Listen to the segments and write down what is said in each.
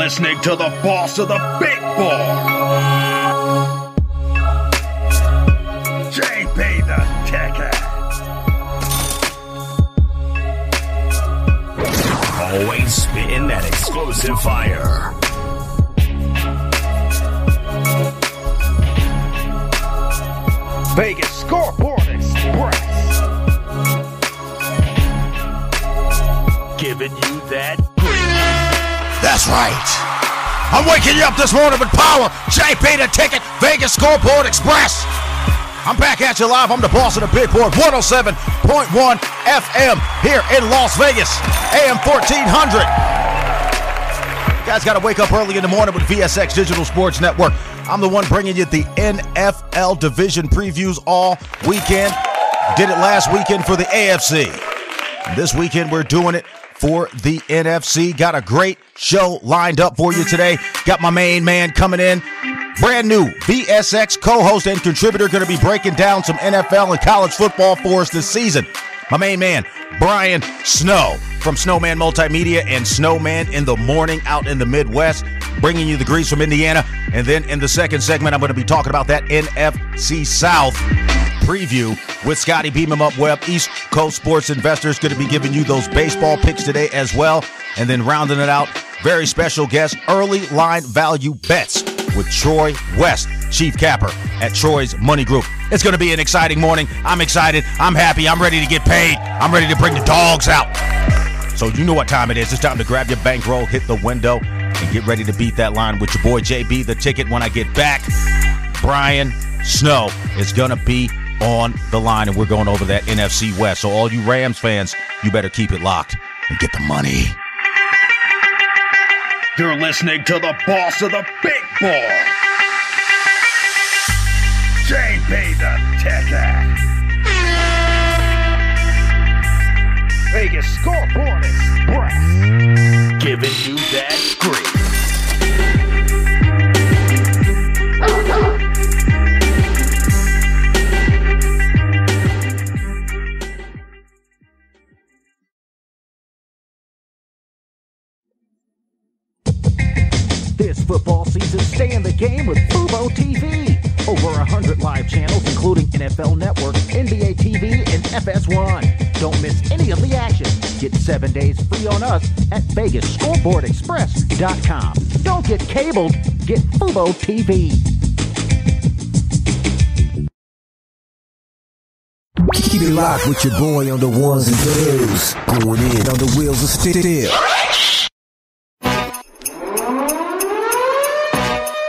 listening to the boss of the big ball. JB the Ticket. Always spitting that explosive fire. Vegas Scoreboard Express. Giving you that That's right. I'm waking you up this morning with power. JB the ticket, Vegas Scoreboard Express. I'm back at you live. I'm the boss of the big board, 107.1 FM here in Las Vegas, AM 1400. You guys got to wake up early in the morning with VSX Digital Sports Network. I'm the one bringing you the NFL division previews all weekend. Did it last weekend for the AFC. This weekend, we're doing it for the NFC. Got a great show lined up for you today. Got my main man coming in. Brand new VSX co host and contributor going to be breaking down some NFL and college football for us this season. My main man, Brian Snow from Snowman Multimedia and Snowman in the Morning out in the Midwest, bringing you the grease from Indiana. And then in the second segment, I'm going to be talking about that NFC South preview with Scotty Beam Up Web. East Coast Sports Investors going to be giving you those baseball picks today as well. And then rounding it out, very special guest, early line value bets with Troy West, Chief Capper at Troy's Money Group. It's going to be an exciting morning. I'm excited. I'm happy. I'm ready to get paid. I'm ready to bring the dogs out. So you know what time it is. It's time to grab your bankroll, hit the window, and get ready to beat that line with your boy JB the ticket when I get back. Brian Snow is going to be on the line, and we're going over that NFC West. So all you Rams fans, you better keep it locked and get the money. You're listening to the boss of the big ball. JB the Ticket. Vegas Scoreboard Express. Giving you that grease. This football season, stay in the game with Fubo TV. Over 100 live channels, including NFL Network, NBA TV, and FS1. Don't miss any of the action. Get seven days free on us at VegasScoreboardExpress.com. Don't get cabled, get Fubo TV. Keep it locked with your boy on the ones and twos. Going in on the wheels of steel.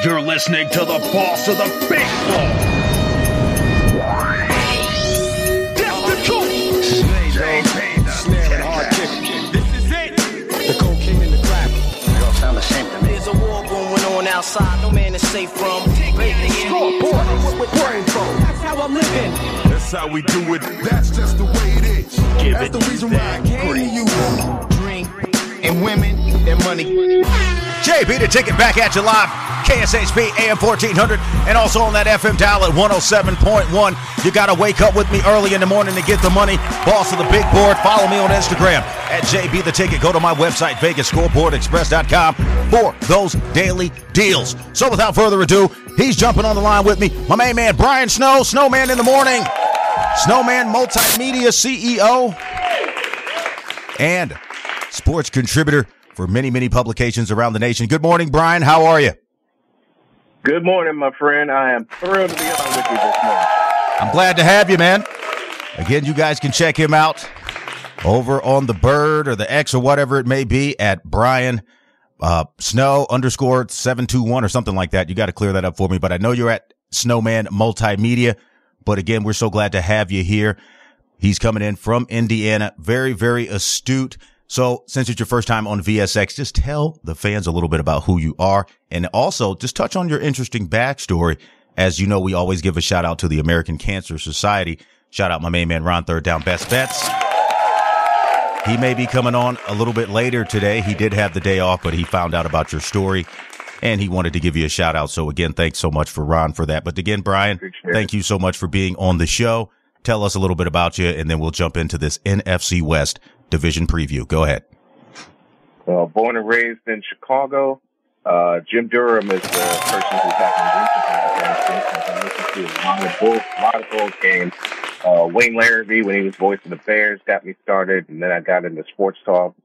You're listening to the boss of the big ball. Outside. No man is safe from. Scoreboard with brain That's how I'm living. That's how we do it. That's just the way it is. Give That's it the reason why I that came to you. Drink and women and money. JB the ticket back at you live. KSHP AM 1400 and also on that FM dial at 107.1. You got to wake up with me early in the morning to get the money. Boss of the big board. Follow me on Instagram at JB the ticket. Go to my website, VegasScoreboardExpress.com for those daily deals. So without further ado, he's jumping on the line with me. My main man, Brian Snow, Snowman in the morning. Snowman Multimedia CEO and sports contributor for many, many publications around the nation. Good morning, Brian. How are you? Good morning, my friend. I am thrilled to be on with you this morning. I'm glad to have you, man. Again, you guys can check him out over on the Bird or the X or whatever it may be at Brian uh, Snow underscore 721 or something like that. You got to clear that up for me. But I know you're at Snowman Multimedia. But again, we're so glad to have you here. He's coming in from Indiana. Very, very astute. So since it's your first time on VSX, just tell the fans a little bit about who you are and also just touch on your interesting backstory. As you know, we always give a shout out to the American Cancer Society. Shout out my main man, Ron Third down best bets. He may be coming on a little bit later today. He did have the day off, but he found out about your story and he wanted to give you a shout out. So again, thanks so much for Ron for that. But again, Brian, Appreciate thank you so much for being on the show. Tell us a little bit about you and then we'll jump into this NFC West division preview. Go ahead. Well, born and raised in Chicago. Uh, Jim Durham is the person who's having recent podcast. I to a lot of Bulls, a lot of Bulls games. Uh, Wayne Larrivee, when he was voicing the Bears, got me started, and then I got into sports talk.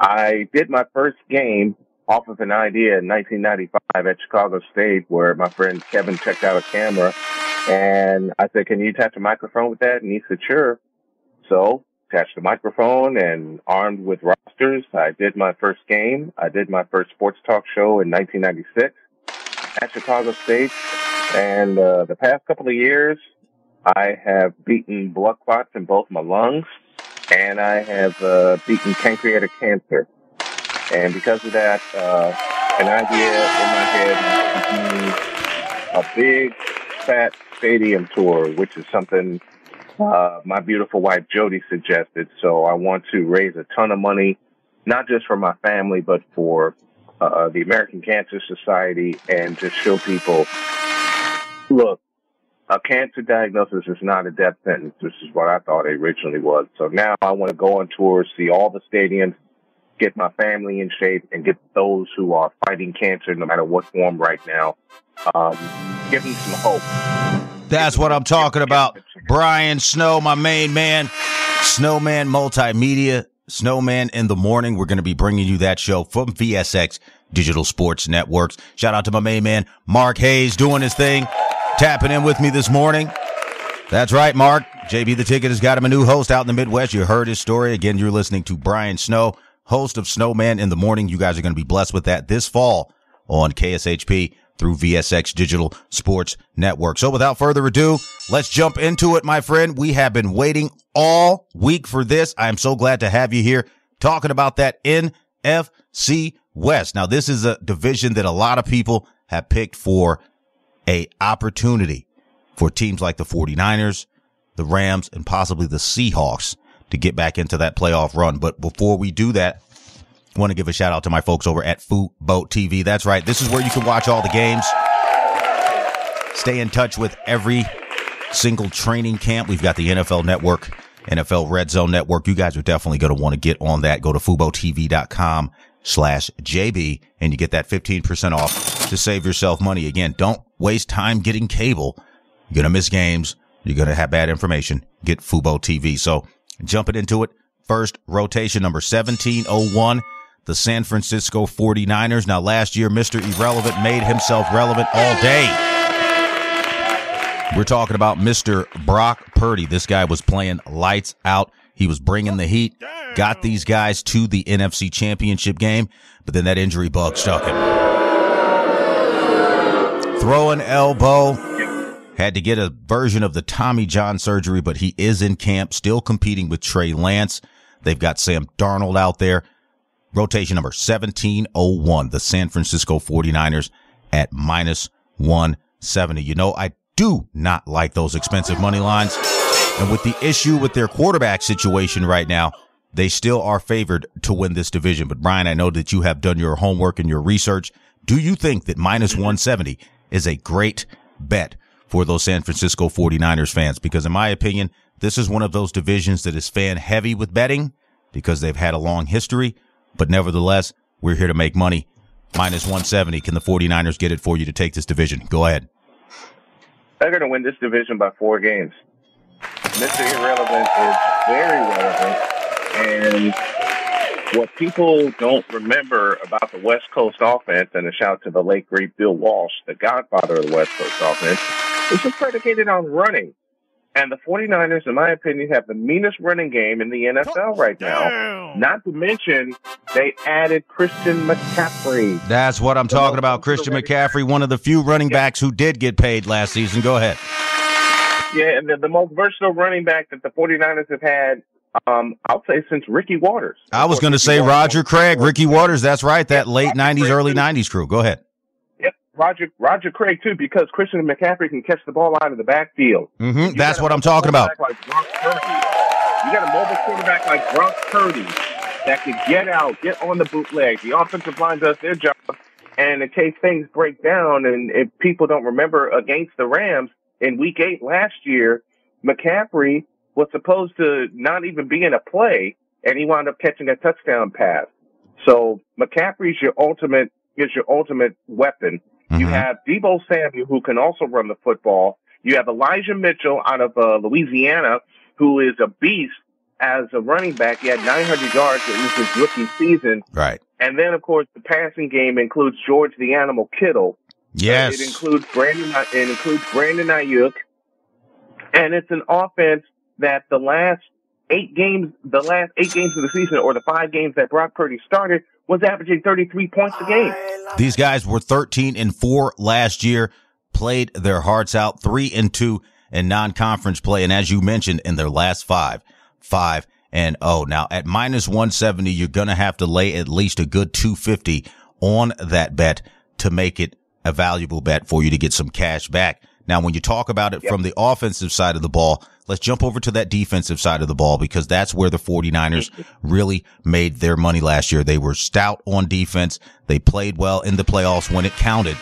I did my first game off of an idea in 1995 at Chicago State where my friend Kevin checked out a camera and I said, can you attach a microphone with that? And he said, sure. So attached a microphone and armed with rosters, I did my first game. I did my first sports talk show in 1996 at Chicago State. And uh, the past couple of years, I have beaten blood clots in both my lungs and I have uh, beaten pancreatic cancer. And because of that, uh, an idea in my head a big, fat stadium tour, which is something uh, my beautiful wife Jody suggested. So I want to raise a ton of money, not just for my family, but for uh, the American Cancer Society, and to show people, look, a cancer diagnosis is not a death sentence. This is what I thought it originally was. So now I want to go on tour, see all the stadiums, get my family in shape, and get those who are fighting cancer, no matter what form right now, um, give them some hope. That's what I'm talking about. Brian Snow, my main man, Snowman Multimedia, Snowman in the Morning. We're going to be bringing you that show from VSX Digital Sports Networks. Shout out to my main man, Mark Hayes, doing his thing, tapping in with me this morning. That's right, Mark. JB the Ticket has got him a new host out in the Midwest. You heard his story. Again, you're listening to Brian Snow, host of Snowman in the Morning. You guys are going to be blessed with that this fall on KSHP through VSX Digital Sports Network. So without further ado, let's jump into it, my friend. We have been waiting all week for this. I am so glad to have you here talking about that NFC West. Now, this is a division that a lot of people have picked for a opportunity for teams like the 49ers, the Rams, and possibly the Seahawks to get back into that playoff run. But before we do that, want to give a shout out to my folks over at Fubo TV. That's right. This is where you can watch all the games. Stay in touch with every single training camp. We've got the NFL Network, NFL Red Zone Network. You guys are definitely going to want to get on that. Go to FuboTV.com slash JB and you get that 15% off to save yourself money. Again, don't waste time getting cable. You're going to miss games. You're going to have bad information. Get Fubo TV. So jumping into it. First rotation number 1701 the San Francisco 49ers. Now, last year, Mr. Irrelevant made himself relevant all day. We're talking about Mr. Brock Purdy. This guy was playing lights out. He was bringing the heat, got these guys to the NFC championship game, but then that injury bug stuck him. Throwing elbow. Had to get a version of the Tommy John surgery, but he is in camp, still competing with Trey Lance. They've got Sam Darnold out there. Rotation number 1701, the San Francisco 49ers at minus 170. You know, I do not like those expensive money lines. And with the issue with their quarterback situation right now, they still are favored to win this division. But Brian, I know that you have done your homework and your research. Do you think that minus 170 is a great bet for those San Francisco 49ers fans? Because in my opinion, this is one of those divisions that is fan heavy with betting because they've had a long history. But nevertheless, we're here to make money. Minus 170. Can the 49ers get it for you to take this division? Go ahead. They're going to win this division by four games. Mr. Irrelevant is very relevant. And what people don't remember about the West Coast offense, and a shout to the late great Bill Walsh, the godfather of the West Coast offense, is just predicated on running. And the 49ers, in my opinion, have the meanest running game in the NFL right now. Not to mention, they added Christian McCaffrey. That's what I'm talking about. Christian McCaffrey, one of the few running backs who did get paid last season. Go ahead. Yeah, and the, the most versatile running back that the 49ers have had, um, I'll say since Ricky Watters. I was going to say Roger Craig, Ricky Watters. That's right. That late 90s, early 90s crew. Go ahead. Roger Roger Craig too, because Christian McCaffrey can catch the ball out of the backfield. Mm-hmm. That's what I'm talking about. Like you got a mobile quarterback like Brock Purdy that can get out, get on the bootleg. The offensive line does their job, and in case things break down, and if people don't remember against the Rams in Week Eight last year, McCaffrey was supposed to not even be in a play, and he wound up catching a touchdown pass. So McCaffrey's your ultimate is your ultimate weapon. Mm-hmm. You have Deebo Samuel who can also run the football. You have Elijah Mitchell out of uh, Louisiana who is a beast as a running back. He had 900 yards in his rookie season. Right. And then, of course, the passing game includes George the Animal Kittle. Yes. It includes Brandon. It includes Brandon Aiyuk, and it's an offense that the last eight games, the last eight games of the season, or the five games that Brock Purdy started, was averaging 33 points a game. These guys were 13 and 4 last year, played their hearts out, 3 and 2 in non-conference play. And as you mentioned, in their last five, 5 and oh, now at minus 170, you're going to have to lay at least a good 250 on that bet to make it a valuable bet for you to get some cash back. Now, when you talk about it Yep. from the offensive side of the ball, let's jump over to that defensive side of the ball because that's where the 49ers really made their money last year. They were stout on defense. They played well in the playoffs when it counted.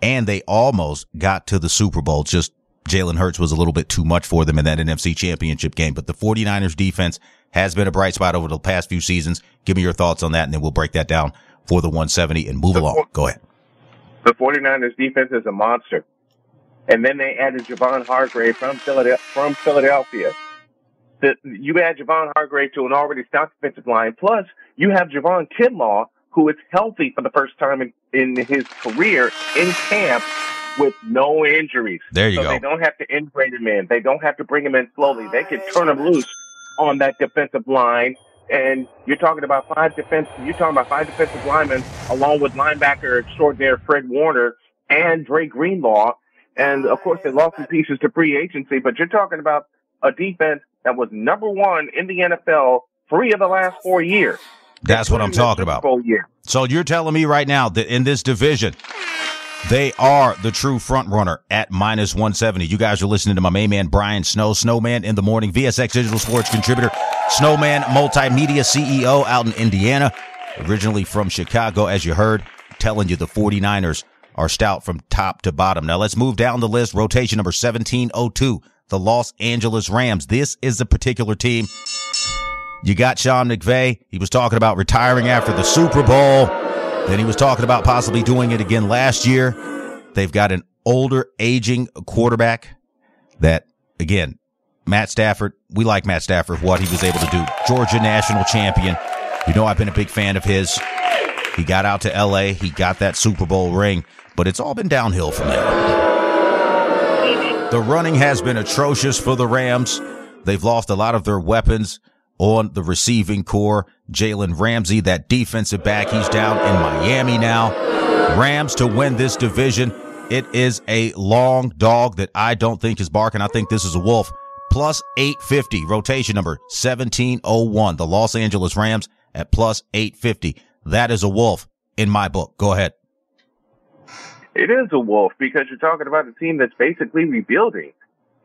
And they almost got to the Super Bowl. Just Jalen Hurts was a little bit too much for them in that NFC championship game. But the 49ers defense has been a bright spot over the past few seasons. Give me your thoughts on that and then we'll break that down for the 170 and move along. Go ahead. The 49ers defense is a monster. And then they added Javon Hargrave from Philadelphia. From Philadelphia. The, you add Javon Hargrave to an already stout defensive line. Plus, you have Javon Kinlaw, who is healthy for the first time in, in his career in camp with no injuries. There you so go. they don't have to integrate him in. They don't have to bring him in slowly. They can turn him loose on that defensive line. And you're talking about five defense. You're talking about five defensive linemen, along with linebacker extraordinaire Fred Warner and Dre Greenlaw. And of course, they lost some pieces to free agency. But you're talking about a defense that was number one in the NFL three of the last four years. That's what I'm talking about. So you're telling me right now that in this division, they are the true front runner at minus 170. You guys are listening to my main man, Brian Snow, Snowman in the morning, VSX Digital Sports contributor, Snowman Multimedia CEO out in Indiana, originally from Chicago, as you heard, telling you the 49ers are stout from top to bottom. Now let's move down the list. Rotation number 1702, the Los Angeles Rams. This is a particular team you got Sean McVay. He was talking about retiring after the Super Bowl. Then he was talking about possibly doing it again last year. They've got an older, aging quarterback that, again, Matt Stafford, we like Matt Stafford, what he was able to do. Georgia national champion. You know, I've been a big fan of his. He got out to LA. He got that Super Bowl ring, but it's all been downhill from there. The running has been atrocious for the Rams. They've lost a lot of their weapons on the receiving core. Jalen Ramsey, that defensive back, he's down in Miami now. Rams to win this division. It is a long dog that I don't think is barking. I think this is a wolf. Plus 850, rotation number 1701. The Los Angeles Rams at plus 850. That is a wolf in my book. Go ahead. It is a wolf because you're talking about a team that's basically rebuilding.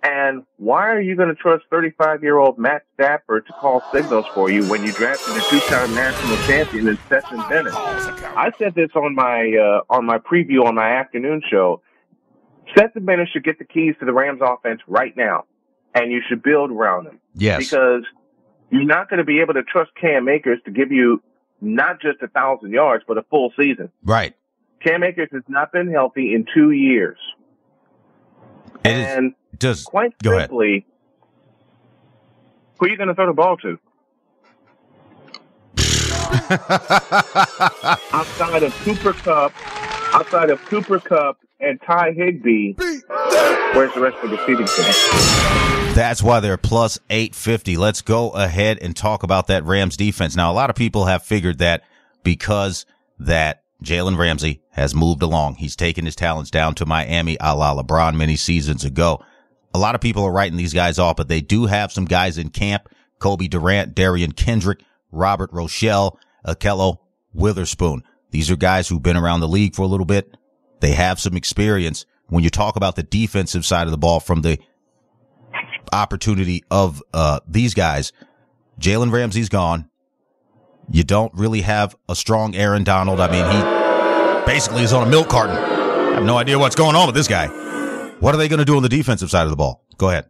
And why are you going to trust 35 year old Matt Stafford to call signals for you when you drafted a two time national champion in Stetson Bennett? I said this on my uh, on my preview on my afternoon show. Stetson Bennett should get the keys to the Rams offense right now, and you should build around him. Yes. Because you're not going to be able to trust Cam Akers to give you not just a thousand yards, but a full season. Right. Cam Akers has not been healthy in two years. It is. Just quite go ahead. who are you going to throw the ball to? outside of Cooper Kupp, outside of Cooper Kupp and Ty Higbee, where's the rest of the receiving team? That's why they're plus 850. Let's go ahead and talk about that Rams defense. Now, a lot of people have figured that because that Jalen Ramsey has moved along, he's taken his talents down to Miami a la LeBron many seasons ago. A lot of people are writing these guys off, but they do have some guys in camp. Cobie Durant, Derion Kendrick, Robert Rochell, Ahkello Witherspoon. These are guys who've been around the league for a little bit. They have some experience. When you talk about the defensive side of the ball from the opportunity of uh, these guys. Jalen Ramsey's gone. You don't really have a strong Aaron Donald. I mean, he basically is on a milk carton. I have no idea what's going on with this guy. What are they going to do on the defensive side of the ball? Go ahead.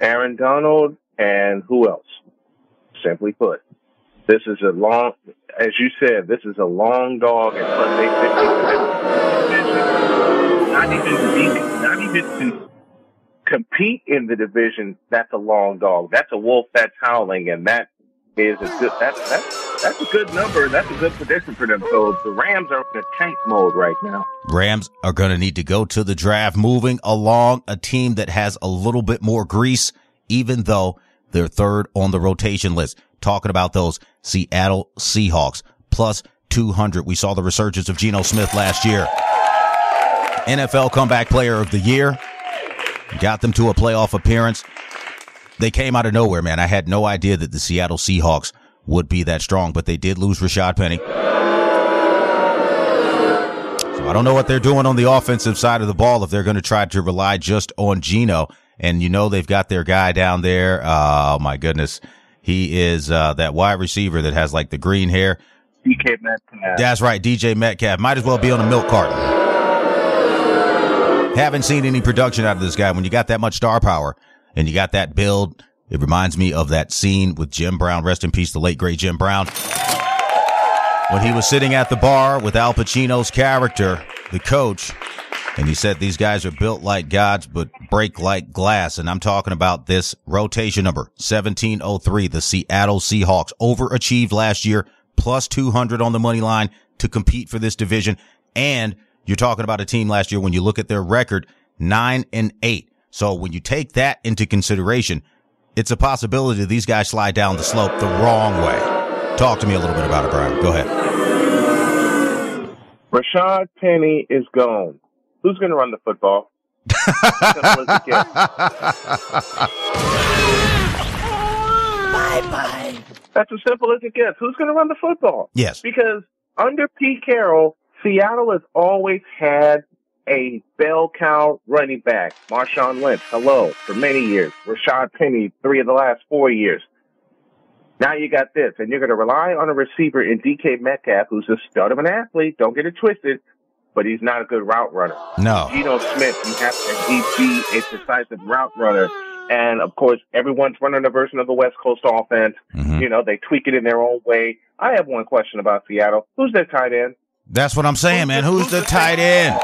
Aaron Donald and who else? Simply put, This is a long, as you said, this is a long dog, and plus they not even be, not even compete in the division. That's a long dog. That's a wolf that's howling, and that is a good. That's that's that's a good number. That's a good prediction for them. So the Rams are in a tank mode right now. Rams are going to need to go to the draft, moving along a team that has a little bit more grease, even though they're third on the rotation list. Talking about those Seattle Seahawks plus 200. We saw the resurgence of Geno Smith last year. NFL comeback player of the year. Got them to a playoff appearance. They came out of nowhere, man. I had no idea that the Seattle Seahawks would be that strong, but they did lose Rashad Penny. So I don't know what they're doing on the offensive side of the ball if they're going to try to rely just on Geno. And you know they've got their guy down there. Oh my goodness. He is uh, that wide receiver that has like the green hair. DK Metcalf. That's right, DJ Metcalf. Might as well be on a milk carton. Haven't seen any production out of this guy. When you got that much star power and you got that build, it reminds me of that scene with Jim Brown. Rest in peace, the late great Jim Brown. When he was sitting at the bar with Al Pacino's character, the coach, and he said these guys are built like gods, but break like glass. And I'm talking about this rotation number 1703. The Seattle Seahawks overachieved last year, plus 200 on the money line to compete for this division. And you're talking about a team last year when you look at their record, nine and eight. So when you take that into consideration, it's a possibility these guys slide down the slope the wrong way. Talk to me a little bit about it, Brian. Go ahead. Rashad Penny is gone. Who's going to run the football? bye bye. That's as simple as it gets. Who's going to run the football? Yes. Because under Pete Carroll, Seattle has always had a bell cow running back. Marshawn Lynch, hello, for many years. Rashad Penny, three of the last four years. Now you got this, and you're going to rely on a receiver in DK Metcalf, who's a stud of an athlete. Don't get it twisted, but he's not a good route runner. No. Geno Smith, you have to be a decisive route runner. And of course, everyone's running a version of the West Coast offense. Mm-hmm. You know, they tweak it in their own way. I have one question about Seattle. Who's their tight end? That's what I'm saying, man. Who's the tight end?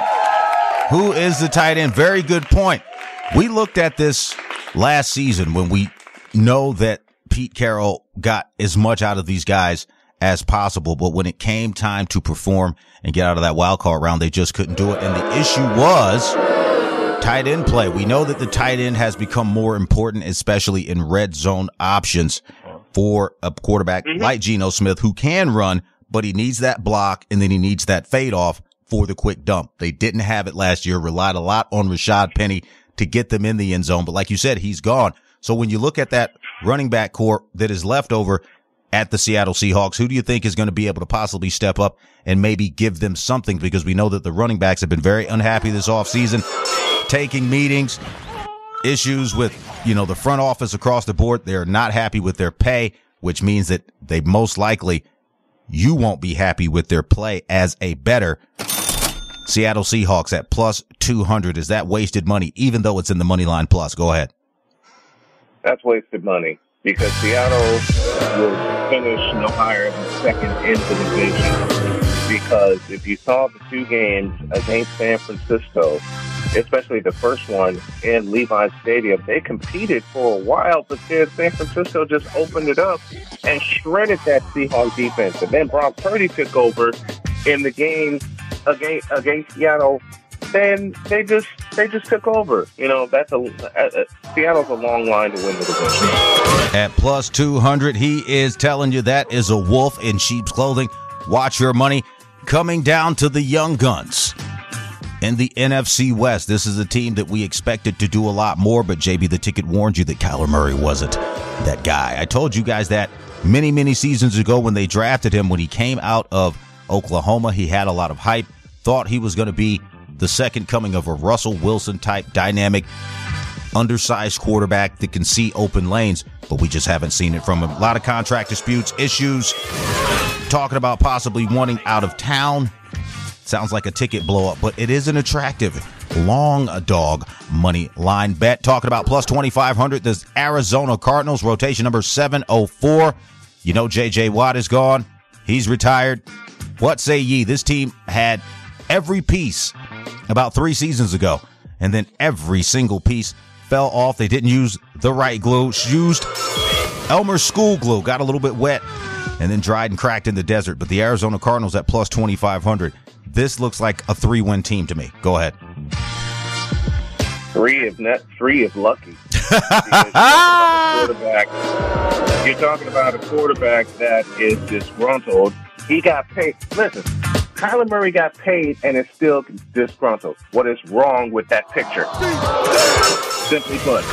Who is the tight end? Very good point. We looked at this last season when we know that Pete Carroll got as much out of these guys as possible, but when it came time to perform and get out of that wild card round, they just couldn't do it. And the issue was tight end play. We know that the tight end has become more important, especially in red zone options for a quarterback Mm-hmm. like Geno Smith who can run, but he needs that block and then he needs that fade off for the quick dump. They didn't have it last year, relied a lot on Rashad Penny to get them in the end zone. But like you said, he's gone. So when you look at that running back core that is left over at the Seattle Seahawks, who do you think is going to be able to possibly step up and maybe give them something? Because we know that the running backs have been very unhappy this offseason, taking meetings, issues with, you know, the front office across the board. They're not happy with their pay, which means that they most likely you won't be happy with their play as a better Seattle Seahawks at plus 200. Is that wasted money, even though it's in the money line plus? Go ahead. That's wasted money because Seattle will finish no higher than second in the division. Because if you saw the two games against San Francisco, especially the first one in Levi Stadium, they competed for a while, but then San Francisco just opened it up and shredded that Seahawks defense. And then Brock Purdy took over in the game against against Seattle. Then they just they just took over. You know that's a, Seattle's a long line to win the division. At plus 200, he is telling you that is a wolf in sheep's clothing. Watch your money coming down to the young guns. In the NFC West, this is a team that we expected to do a lot more, but JB the ticket warned you that Kyler Murray wasn't that guy. I told you guys that many, many seasons ago when they drafted him, when he came out of Oklahoma, he had a lot of hype, thought he was going to be the second coming of a Russell Wilson type dynamic, undersized quarterback that can see open lanes, but we just haven't seen it from him. A lot of contract disputes, issues, talking about possibly wanting out of town. Sounds like a ticket blow up, but it is an attractive long dog money line bet. Talking about plus 2,500, this Arizona Cardinals rotation number 704. You know, J.J. Watt is gone. He's retired. What say ye? This team had every piece about three seasons ago, and then every single piece fell off. They didn't use the right glue, She used Elmer's school glue, got a little bit wet, and then dried and cracked in the desert. But the Arizona Cardinals at plus 2,500. This looks like a three win team to me. Go ahead. Three if not three if lucky. quarterback. You're talking about a quarterback that is disgruntled. He got paid. Listen, Kyler Murray got paid and is still disgruntled. What is wrong with that picture? Simply put,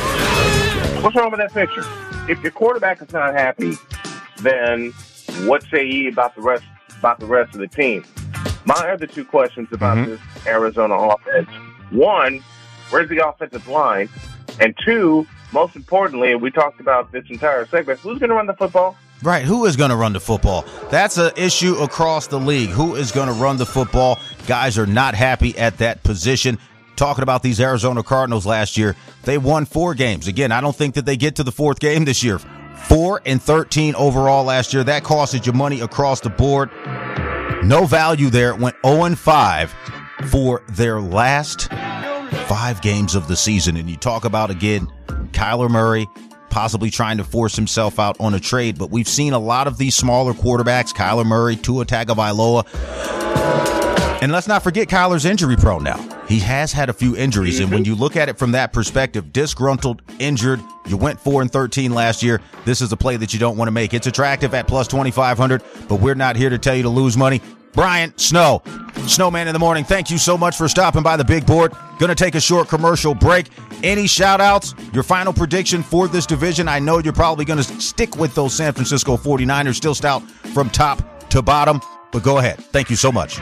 what's wrong with that picture? If your quarterback is not happy, then what say ye about the rest about the rest of the team? My other two questions about mm-hmm. this Arizona offense: one, where's the offensive line? And two, most importantly, we talked about this entire segment, who's going to run the football? Right. Who is going to run the football? That's an issue across the league. Who is going to run the football? Guys are not happy at that position. Talking about these Arizona Cardinals last year, they won four games. Again, I don't think that they get to the fourth game this year. Four and 13 overall last year. That costed you money across the board. No value there. It went 0 and 5 for their last five games of the season. And you talk about, again, Kyler Murray possibly trying to force himself out on a trade, but we've seen a lot of these smaller quarterbacks, Kyler Murray, Tua Tagovailoa. And let's not forget Kyler's injury prone now. He has had a few injuries, and when you look at it from that perspective, disgruntled, injured, you went 4 and 13 last year. This is a play that you don't want to make. It's attractive at plus 2500, but we're not here to tell you to lose money. Brian Snow. Snowman in the morning, thank you so much for stopping by the big board. Gonna take a short commercial break. Any shout outs? Your final prediction for this division? I know you're probably gonna stick with those San Francisco 49ers, still stout from top to bottom, but go ahead. Thank you so much.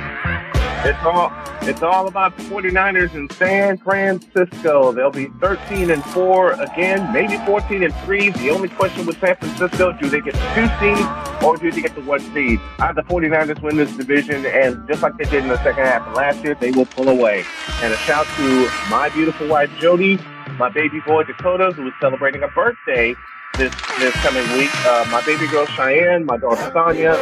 It's all it's all about the 49ers in San Francisco. They'll be 13 and 4 again, maybe 14 and 3. The only question with San Francisco, do they get the two seed or do they get the one seed? I the 49ers win this division and just like they did in the second half of last year, they will pull away. And a shout to my beautiful wife Jody, my baby boy Dakota, who is celebrating a birthday this this coming week. Uh, my baby girl Cheyenne, my daughter Sonia,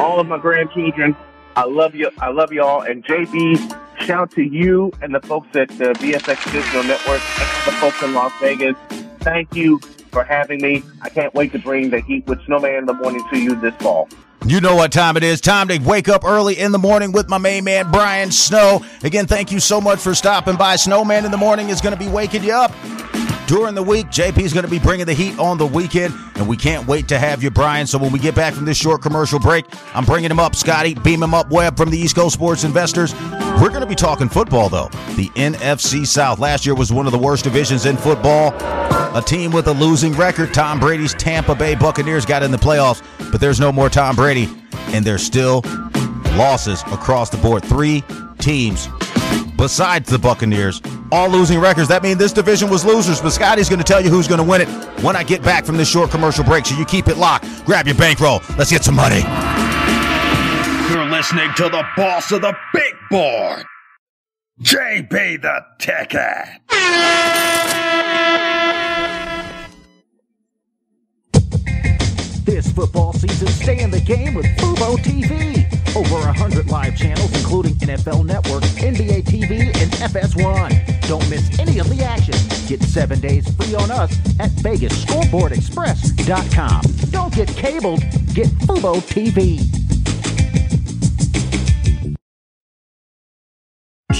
all of my grandchildren. I love you. I love y'all. And JB, shout to you and the folks at uh, the VSX Digital Network, the folks in Las Vegas. Thank you for having me. I can't wait to bring the Heat with Snowman in the morning to you this fall. You know what time it is. Time to wake up early in the morning with my main man, Brian Snow. Again, thank you so much for stopping by. Snowman in the morning is going to be waking you up during the week. JB is going to be bringing the heat on the weekend, and we can't wait to have you, Brian. So when we get back from this short commercial break, I'm bringing him up, Scotty. Beam him up, Webb from the East Coast Sports Investors. We're going to be talking football, though. The NFC South last year was one of the worst divisions in football. A team with a losing record. Tom Brady's Tampa Bay Buccaneers got in the playoffs, but there's no more Tom Brady, and there's still losses across the board. Three teams besides the Buccaneers, all losing records. That means this division was losers, but Scotty's going to tell you who's going to win it when I get back from this short commercial break. So you keep it locked. Grab your bankroll. Let's get some money. You're listening to the boss of the big board, JB the Ticket. This football season, stay in the game with Fubo TV. Over 100 live channels, including NFL Network, NBA TV, and FS1. Don't miss any of the action. Get seven days free on us at VegasScoreboardExpress.com. Don't get cabled, get Fubo TV.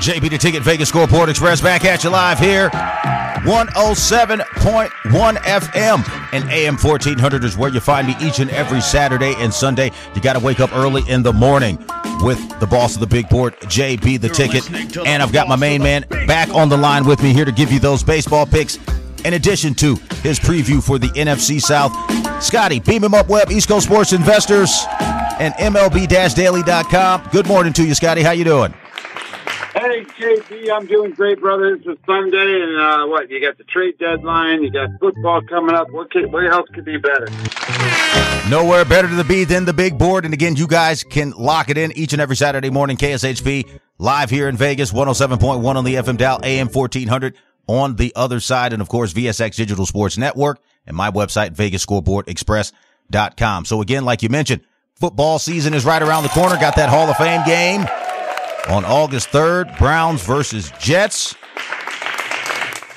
JB the Ticket Vegas Scoreboard Express back at you live here. 107.1 FM and AM 1400 is where you find me each and every Saturday and Sunday. You got to wake up early in the morning with the boss of the big board, JB the Ticket. And I've got my main man back on the line with me here to give you those baseball picks in addition to his preview for the NFC South. Scotty, beam him up web, East Coast Sports Investors, and MLB-daily.com. Good morning to you, Scotty. How you doing? Hey, JB, I'm doing great, brother. It's a Sunday, and uh, what? You got the trade deadline, you got football coming up. What, could, what else could be better? Nowhere better to be than the big board. And again, you guys can lock it in each and every Saturday morning. KSHP live here in Vegas, 107.1 on the FM dial, AM 1400 on the other side. And of course, VSX Digital Sports Network and my website, VegasScoreboardExpress.com. So again, like you mentioned, football season is right around the corner. Got that Hall of Fame game on August 3rd, Browns versus Jets.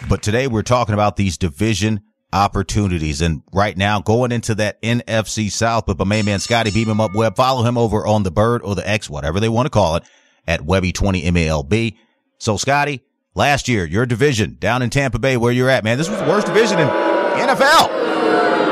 But today we're talking about these division opportunities. And right now, going into that NFC South, but my main man Scotty, beam him up web. Follow him over on the Bird or the X, whatever they want to call it, at Webby20 MALB. So, Scotty, last year, your division down in Tampa Bay, where you're at, man, this was the worst division in NFL.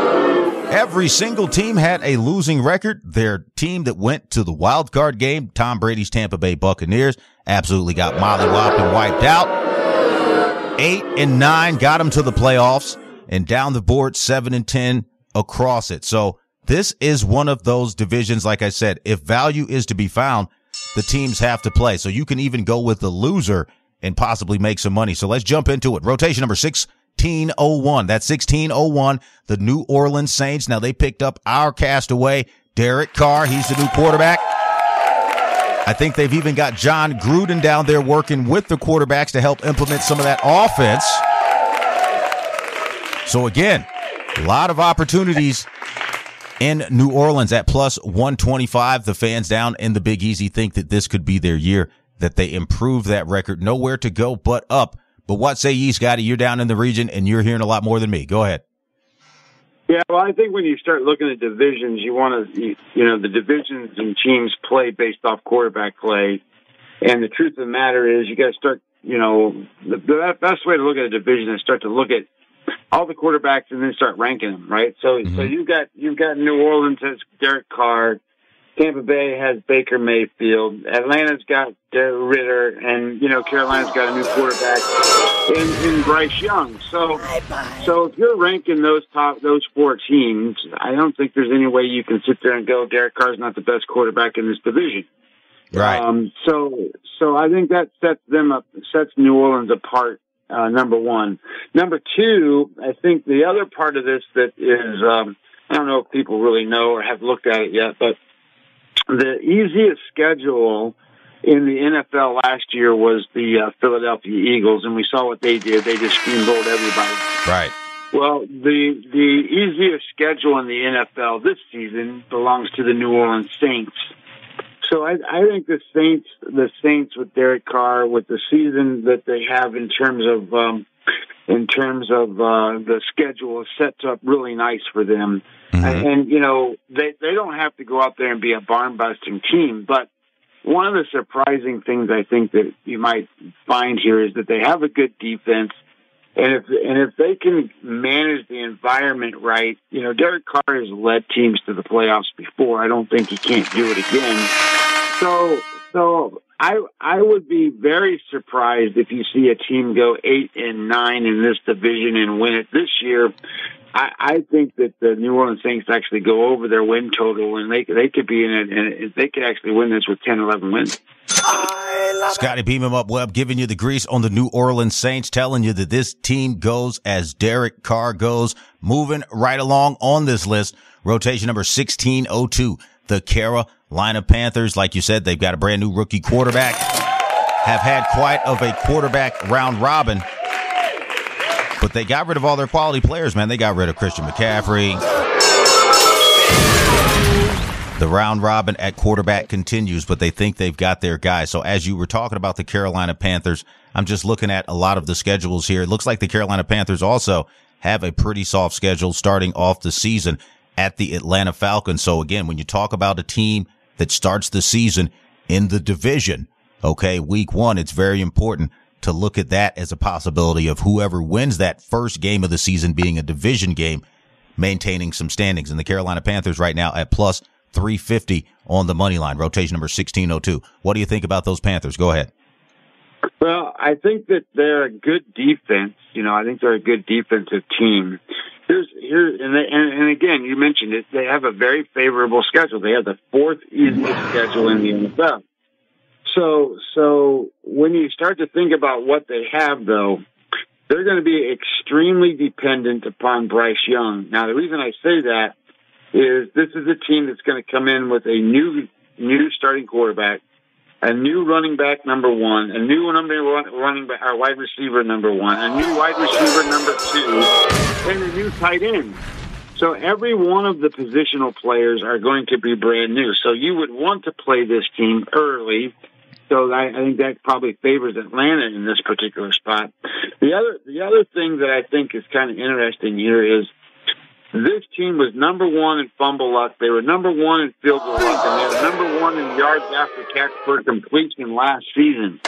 Every single team had a losing record. Their team that went to the wild card game, Tom Brady's Tampa Bay Buccaneers, absolutely got mollywopped and wiped out. Eight and nine got them to the playoffs and down the board, seven and 10 across it. So this is one of those divisions. Like I said, if value is to be found, the teams have to play. So you can even go with the loser and possibly make some money. So let's jump into it. Rotation number six 1601. That's 1601. The New Orleans Saints. Now they picked up our castaway, Derek Carr. He's the new quarterback. I think they've even got Jon Gruden down there working with the quarterbacks to help implement some of that offense. So again, a lot of opportunities in New Orleans at plus 125. The fans down in the Big Easy think that this could be their year, that they improve that record. Nowhere to go but up but what say ye, Scotty? You're down in the region and you're hearing a lot more than me. Go ahead. Yeah, well, I think when you start looking at divisions, you want to, you know, the divisions and teams play based off quarterback play. And the truth of the matter is, you got to start, you know, the, the best way to look at a division is start to look at all the quarterbacks and then start ranking them, right? So, mm-hmm. so you've got you've got New Orleans as Derek Carr, Tampa Bay has Baker Mayfield. Atlanta's got Ridder, and you know Carolina's got a new quarterback in, in Bryce Young. So, so if you're ranking those top those four teams, I don't think there's any way you can sit there and go Derek Carr's not the best quarterback in this division. Right. Um, so, so I think that sets them up, sets New Orleans apart. Uh, number one. Number two, I think the other part of this that is, um, I don't know if people really know or have looked at it yet, but the easiest schedule in the NFL last year was the uh, Philadelphia Eagles, and we saw what they did. They just steamrolled everybody. Right. Well, the the easiest schedule in the NFL this season belongs to the New Orleans Saints. So I, I think the Saints, the Saints with Derek Carr, with the season that they have in terms of um, in terms of uh, the schedule, is set up really nice for them. Mm-hmm. And, and, you know, they, they don't have to go out there and be a barn busting team. But one of the surprising things I think that you might find here is that they have a good defense. And if, and if they can manage the environment right, you know, Derek Carr has led teams to the playoffs before. I don't think he can't do it again. So, so I I would be very surprised if you see a team go eight and nine in this division and win it this year. I, I think that the New Orleans Saints actually go over their win total, and they they could be in it, and they could actually win this with 10, 11 wins. Scotty, beam him up, Webb, giving you the grease on the New Orleans Saints, telling you that this team goes as Derek Carr goes, moving right along on this list. Rotation number 1602, the Carolina Panthers. Like you said, they've got a brand new rookie quarterback, have had quite of a quarterback round robin but they got rid of all their quality players, man. They got rid of Christian McCaffrey. The round robin at quarterback continues, but they think they've got their guy. So as you were talking about the Carolina Panthers, I'm just looking at a lot of the schedules here. It looks like the Carolina Panthers also have a pretty soft schedule starting off the season at the Atlanta Falcons. So again, when you talk about a team that starts the season in the division, okay, week one, it's very important to look at that as a possibility of whoever wins that first game of the season being a division game, maintaining some standings. And the Carolina Panthers right now at plus 350 on the money line, rotation number 1602. What do you think about those Panthers? Go ahead. Well, I think that they're a good defense. You know, I think they're a good defensive team. Here's here, and, they, and and again, you mentioned it. They have a very favorable schedule. They have the fourth easiest schedule in the NFL. So, so when you start to think about what they have, though, they're going to be extremely dependent upon Bryce Young. Now, the reason I say that is this is a team that's going to come in with a new new starting quarterback, a new running back number one, a new number one running back, our uh, wide receiver number one, a new wide receiver number two, and a new tight end. So every one of the positional players are going to be brand new. So you would want to play this team early. So I, I think that probably favors Atlanta in this particular spot. The other the other thing that I think is kind of interesting here is this team was number one in fumble luck. They were number one in field goal luck, and they were number one in yards after catch per completion last season.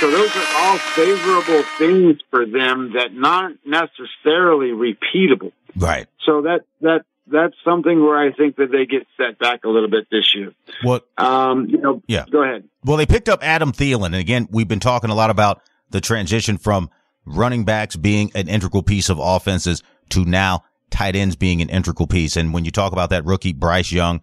So those are all favorable things for them that not necessarily repeatable. Right. So that that that's something where I think that they get set back a little bit this year. What? Um, you know, yeah. Go ahead. Well, they picked up Adam Thielen, and again, we've been talking a lot about the transition from running backs being an integral piece of offenses to now tight ends being an integral piece. And when you talk about that rookie Bryce Young,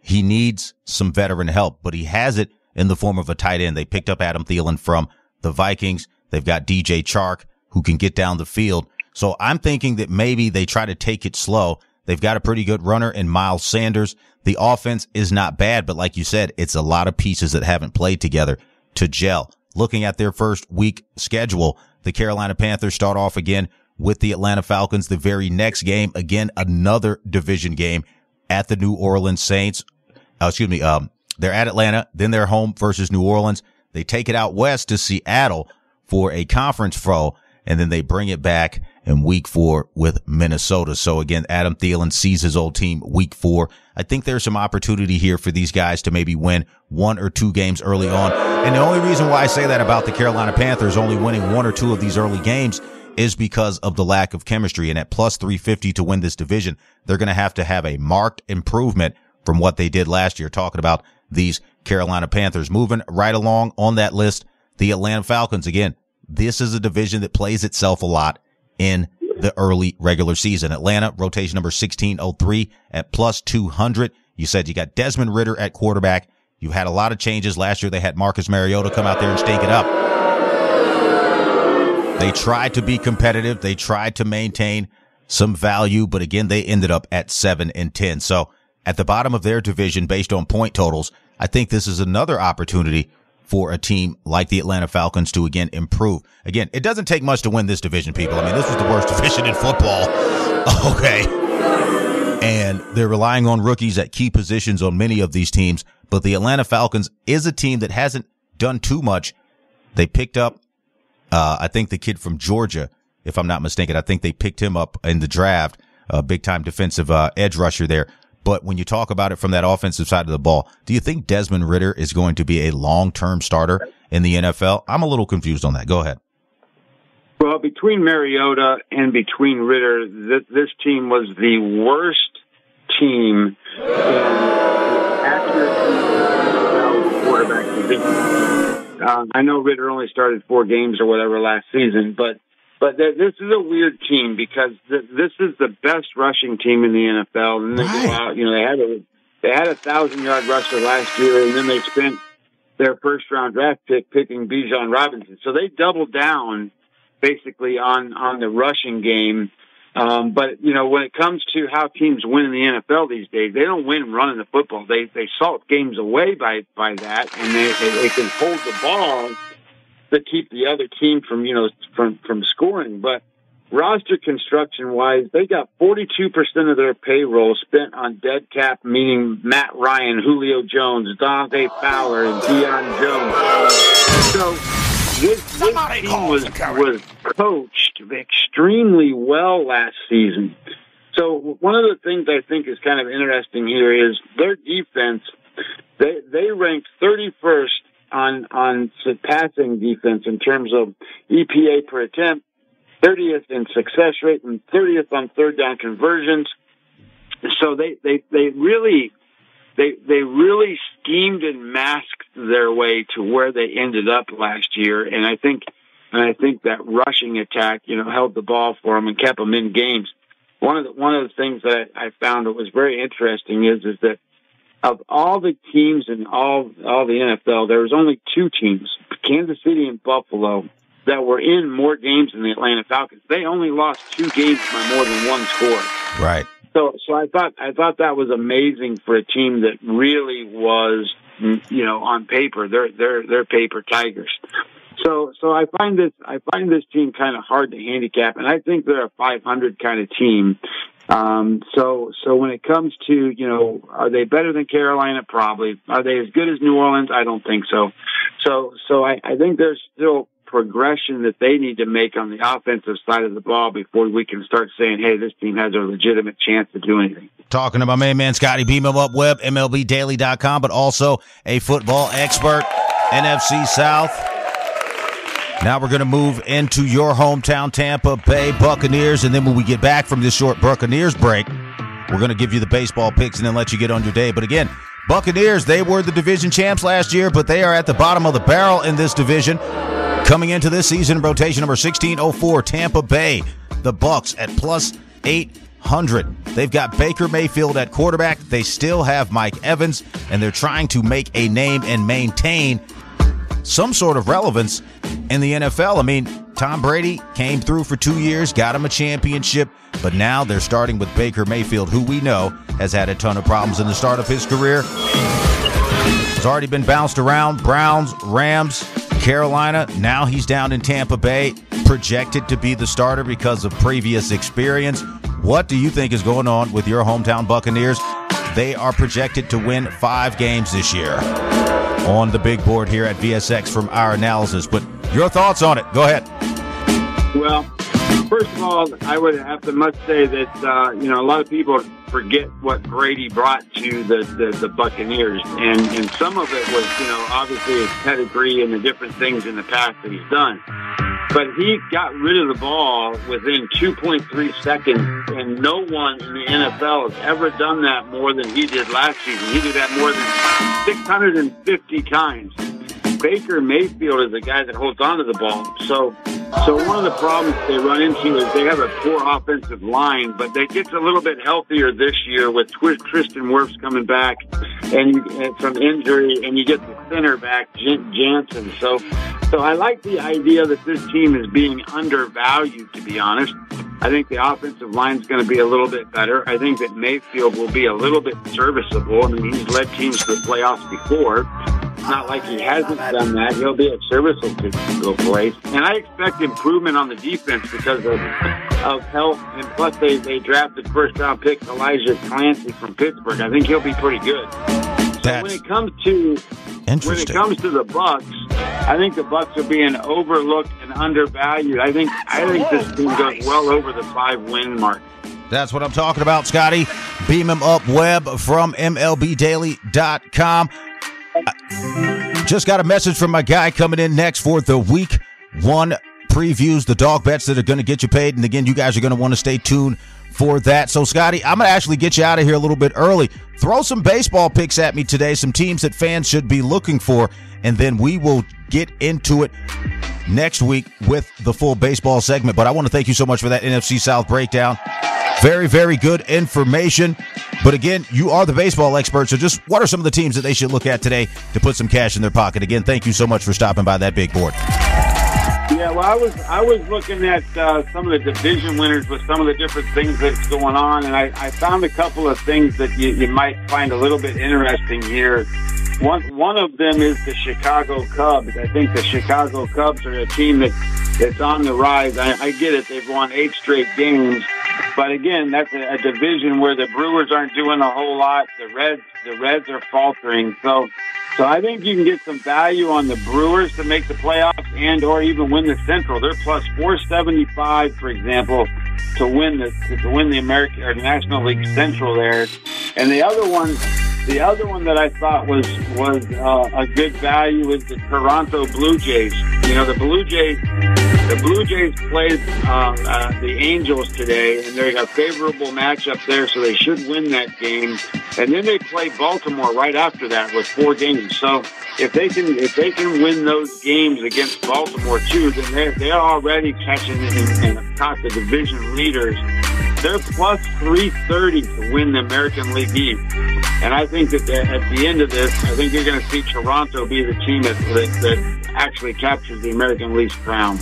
he needs some veteran help, but he has it in the form of a tight end. They picked up Adam Thielen from the Vikings. They've got DJ Chark who can get down the field. So I'm thinking that maybe they try to take it slow. They've got a pretty good runner in Miles Sanders. The offense is not bad, but like you said, it's a lot of pieces that haven't played together to gel. Looking at their first week schedule, the Carolina Panthers start off again with the Atlanta Falcons. The very next game, again, another division game at the New Orleans Saints. Uh, excuse me. Um, they're at Atlanta, then they're home versus New Orleans. They take it out west to Seattle for a conference foe, and then they bring it back in week four with Minnesota. So again, Adam Thielen sees his old team week four. I think there's some opportunity here for these guys to maybe win one or two games early on. And the only reason why I say that about the Carolina Panthers only winning one or two of these early games is because of the lack of chemistry. And at plus 350 to win this division, they're going to have to have a marked improvement from what they did last year. Talking about these Carolina Panthers moving right along on that list. The Atlanta Falcons. Again, this is a division that plays itself a lot in the early regular season. Atlanta rotation number 1603 at plus 200. You said you got Desmond Ridder at quarterback. You've had a lot of changes. Last year they had Marcus Mariota come out there and stink it up. They tried to be competitive. They tried to maintain some value, but again, they ended up at seven and 10. So at the bottom of their division based on point totals, I think this is another opportunity for a team like the Atlanta Falcons to again improve. Again, it doesn't take much to win this division, people. I mean, this was the worst division in football. Okay. And they're relying on rookies at key positions on many of these teams, but the Atlanta Falcons is a team that hasn't done too much. They picked up, uh, I think the kid from Georgia, if I'm not mistaken, I think they picked him up in the draft, a big time defensive, uh, edge rusher there. But when you talk about it from that offensive side of the ball, do you think Desmond Ridder is going to be a long-term starter in the NFL? I'm a little confused on that. Go ahead. Well, between Mariota and between Ridder, th- this team was the worst team in accuracy quarterback position. Um, I know Ridder only started four games or whatever last season, but but th- this is a weird team because th- this is the best rushing team in the NFL, and they go out. You know, they had a they had a thousand yard rusher last year, and then they spent their first round draft pick picking Bijan Robinson. So they doubled down basically on on the rushing game. Um, but you know, when it comes to how teams win in the NFL these days, they don't win running the football. They they salt games away by by that, and they they, they can hold the ball to keep the other team from you know from from scoring. But roster construction wise, they got 42% of their payroll spent on dead cap, meaning Matt Ryan, Julio Jones, Dante Fowler, and Deion Jones. So this, this team was, was coached extremely well last season. So one of the things I think is kind of interesting here is their defense. They they ranked 31st on on passing defense in terms of EPA per attempt, 30th in success rate, and 30th on third down conversions. So they they they really they they really schemed and masked their way to where they ended up last year, and I think and I think that rushing attack, you know, held the ball for them and kept them in games. One of the one of the things that I found that was very interesting is is that of all the teams in all all the NFL, there was only two teams, Kansas City and Buffalo, that were in more games than the Atlanta Falcons. They only lost two games by more than one score. Right. So, so I thought I thought that was amazing for a team that really was, you know, on paper they're they're they're paper tigers. So, so I find this I find this team kind of hard to handicap, and I think they're a 500 kind of team. Um, so, so when it comes to, you know, are they better than Carolina? Probably. Are they as good as New Orleans? I don't think so. So, so I, I think there's still progression that they need to make on the offensive side of the ball before we can start saying, hey, this team has a legitimate chance to do anything. Talking to my main man, Scotty, beam up web, MLBdaily.com, but also a football expert, NFC South. Now we're going to move into your hometown, Tampa Bay Buccaneers. And then when we get back from this short Buccaneers break, we're going to give you the baseball picks and then let you get on your day. But again, Buccaneers, they were the division champs last year, but they are at the bottom of the barrel in this division. Coming into this season, rotation number 1604, Tampa Bay, the Bucks at plus 800. They've got Baker Mayfield at quarterback. They still have Mike Evans, and they're trying to make a name and maintain some sort of relevance in the NFL. I mean, Tom Brady came through for two years, got him a championship, but now they're starting with Baker Mayfield, who we know has had a ton of problems in the start of his career. He's already been bounced around Browns, Rams, Carolina. Now he's down in Tampa Bay, projected to be the starter because of previous experience. What do you think is going on with your hometown Buccaneers? They are projected to win five games this year on the big board here at VSX from our analysis. But your thoughts on it? Go ahead. Well, first of all, I would have to must say that uh, you know a lot of people forget what Brady brought to the, the, the Buccaneers, and and some of it was you know obviously his pedigree and the different things in the past that he's done. But he got rid of the ball within 2.3 seconds, and no one in the NFL has ever done that more than he did last season. He did that more than 650 times. Baker Mayfield is the guy that holds on to the ball. So, so one of the problems they run into is they have a poor offensive line, but they get a little bit healthier this year with Tristan Wirfs coming back and, and from injury, and you get the center back Jensen. So, so I like the idea that this team is being undervalued. To be honest, I think the offensive line is going to be a little bit better. I think that Mayfield will be a little bit serviceable. I mean, he's led teams to the playoffs before. It's not like he hasn't done that. He'll be a serviceable to place. And I expect improvement on the defense because of, of health. And plus, they, they drafted first round pick Calijah Kancey from Pittsburgh. I think he'll be pretty good. So when it comes to when it comes to the Bucks, I think the Bucks are being overlooked and undervalued. I think I think this team goes well over the five win mark. That's what I'm talking about, Scotty. Beam him up web from MLBdaily.com. Just got a message from my guy coming in next for the week one previews, the dog bets that are going to get you paid. And again, you guys are going to want to stay tuned for that. So, Scotty, I'm going to actually get you out of here a little bit early. Throw some baseball picks at me today, some teams that fans should be looking for, and then we will get into it next week with the full baseball segment. But I want to thank you so much for that NFC South breakdown. Very, very good information. But again, you are the baseball expert. So just what are some of the teams that they should look at today to put some cash in their pocket? Again, thank you so much for stopping by that big board. Yeah, well, I was I was looking at uh, some of the division winners with some of the different things that's going on, and I, I found a couple of things that you, you might find a little bit interesting here. One one of them is the Chicago Cubs. I think the Chicago Cubs are a team that that's on the rise. I, I get it; they've won eight straight games, but again, that's a, a division where the Brewers aren't doing a whole lot. The Reds the Reds are faltering, so. So I think you can get some value on the Brewers to make the playoffs and or even win the Central. They're plus 475, for example, to win the to win the American or National League Central there. And the other one, the other one that I thought was was uh, a good value is the Toronto Blue Jays. You know, the Blue Jays the Blue Jays played uh, uh, the Angels today, and they're a favorable matchup there, so they should win that game. and then they play Baltimore right after that with four games. So if they can if they can win those games against Baltimore too, then they're they're already catching and caught the division leaders. They're plus three thirty to win the American League East, and I think that at the end of this, I think you're going to see Toronto be the team that, that, actually captures the American League crown.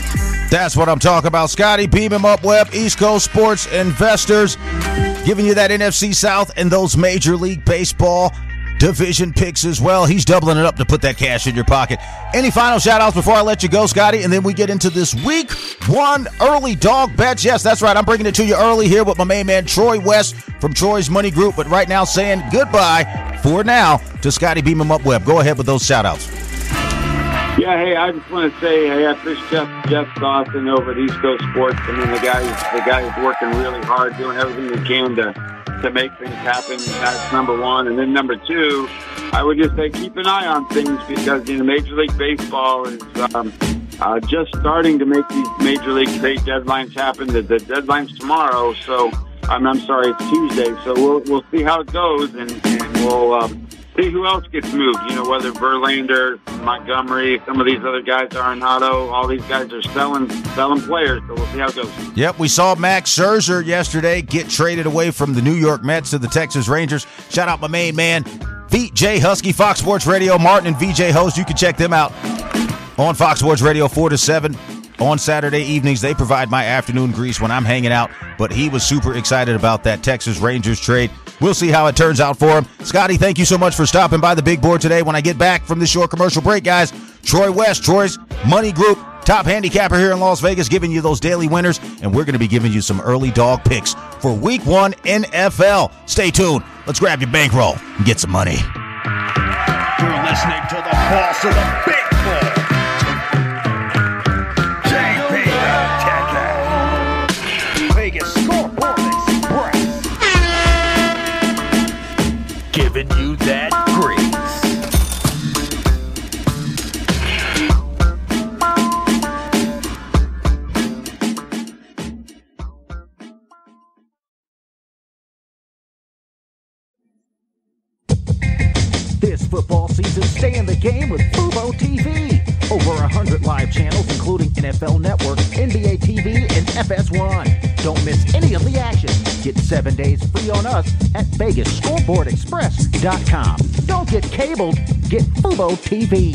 That's what I'm talking about. Scotty, beam him up, Web, East Coast Sports Investors, giving you that NFC South and those Major League Baseball division picks as well. He's doubling it up to put that cash in your pocket. Any final shout outs before I let you go, Scotty? And then we get into this week one early dog bets. Yes, that's right. I'm bringing it to you early here with my main man, Troy West from Troy's Money Group. But right now, saying goodbye for now to Scotty Beam him up Web. Go ahead with those shout outs. Yeah, hey, I just want to say, hey, I appreciate Jeff, Jeff Dawson over at East Coast Sports. I mean, the guys, the guys working really hard, doing everything they can to to make things happen. That's number one, and then number two, I would just say keep an eye on things because you know Major League Baseball is um, uh, just starting to make these Major League trade deadlines happen. The, the deadline's tomorrow, so I'm, I'm sorry, it's Tuesday. So we'll we'll see how it goes, and, and we'll. Um, see who else gets moved. You know, whether Verlander, Montgomery, some of these other guys, Arenado, all these guys are selling selling players. So we'll see how it goes. Yep, we saw Max Scherzer yesterday get traded away from the New York Mets to the Texas Rangers. Shout out my main man, VJ Husky, Fox Sports Radio, Martin and VJ host. You can check them out on Fox Sports Radio 4 to 7 on Saturday evenings. They provide my afternoon grease when I'm hanging out, but he was super excited about that Texas Rangers trade. We'll see how it turns out for him. Scotty, thank you so much for stopping by the big board today. When I get back from this short commercial break, guys, Troy West, Troy's Money Group, top handicapper here in Las Vegas, giving you those daily winners, and we're going to be giving you some early dog picks for week one NFL. Stay tuned. Let's grab your bankroll and get some money. You're listening to the boss of the big football season, stay in the game with Fubo TV. Over 100 live channels, including NFL Network, NBA TV, and FS1. Don't miss any of the action. Get seven days free on us at VegasScoreboardExpress.com. Don't get cabled, get Fubo TV.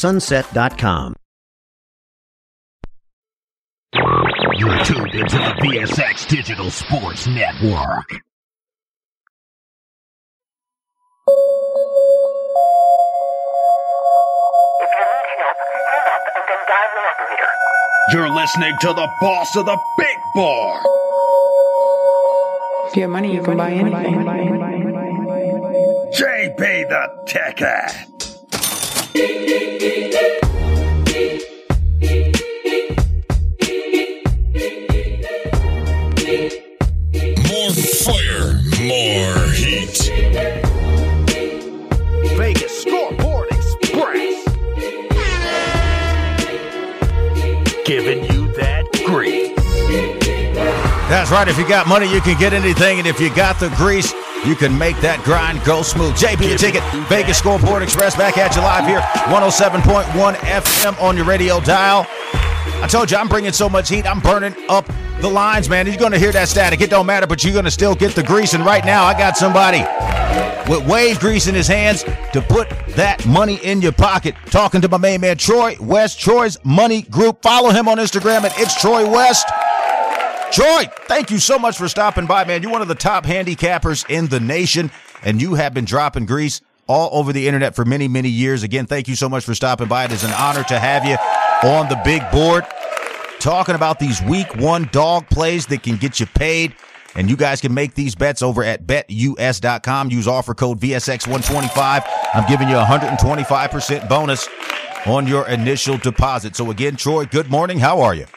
KlondikeSunset.com. You're tuned into the VSX Digital Sports Network. If You're listening to the boss of the big board. If you have money, you can buy anything. JB the Ticket. That's right. If you got money, you can get anything. And if you got the grease, you can make that grind go smooth. JB the Ticket, Vegas Scoreboard Express, back at you live here, 107.1 FM on your radio dial. I told you, I'm bringing so much heat, I'm burning up the lines, man. You're going to hear that static. It don't matter, but you're going to still get the grease. And right now, I got somebody with wave grease in his hands to put that money in your pocket. Talking to my main man, Troy West, Troy's Money Group. Follow him on Instagram at It's Troy West. Troy, thank you so much for stopping by, man. You're one of the top handicappers in the nation, and you have been dropping grease all over the internet for many, many years. Again, thank you so much for stopping by. It is an honor to have you on the big board talking about these week one dog plays that can get you paid. And you guys can make these bets over at betus.com. Use offer code VSX125. I'm giving you a 125% bonus on your initial deposit. So again, Troy, good morning. How are you?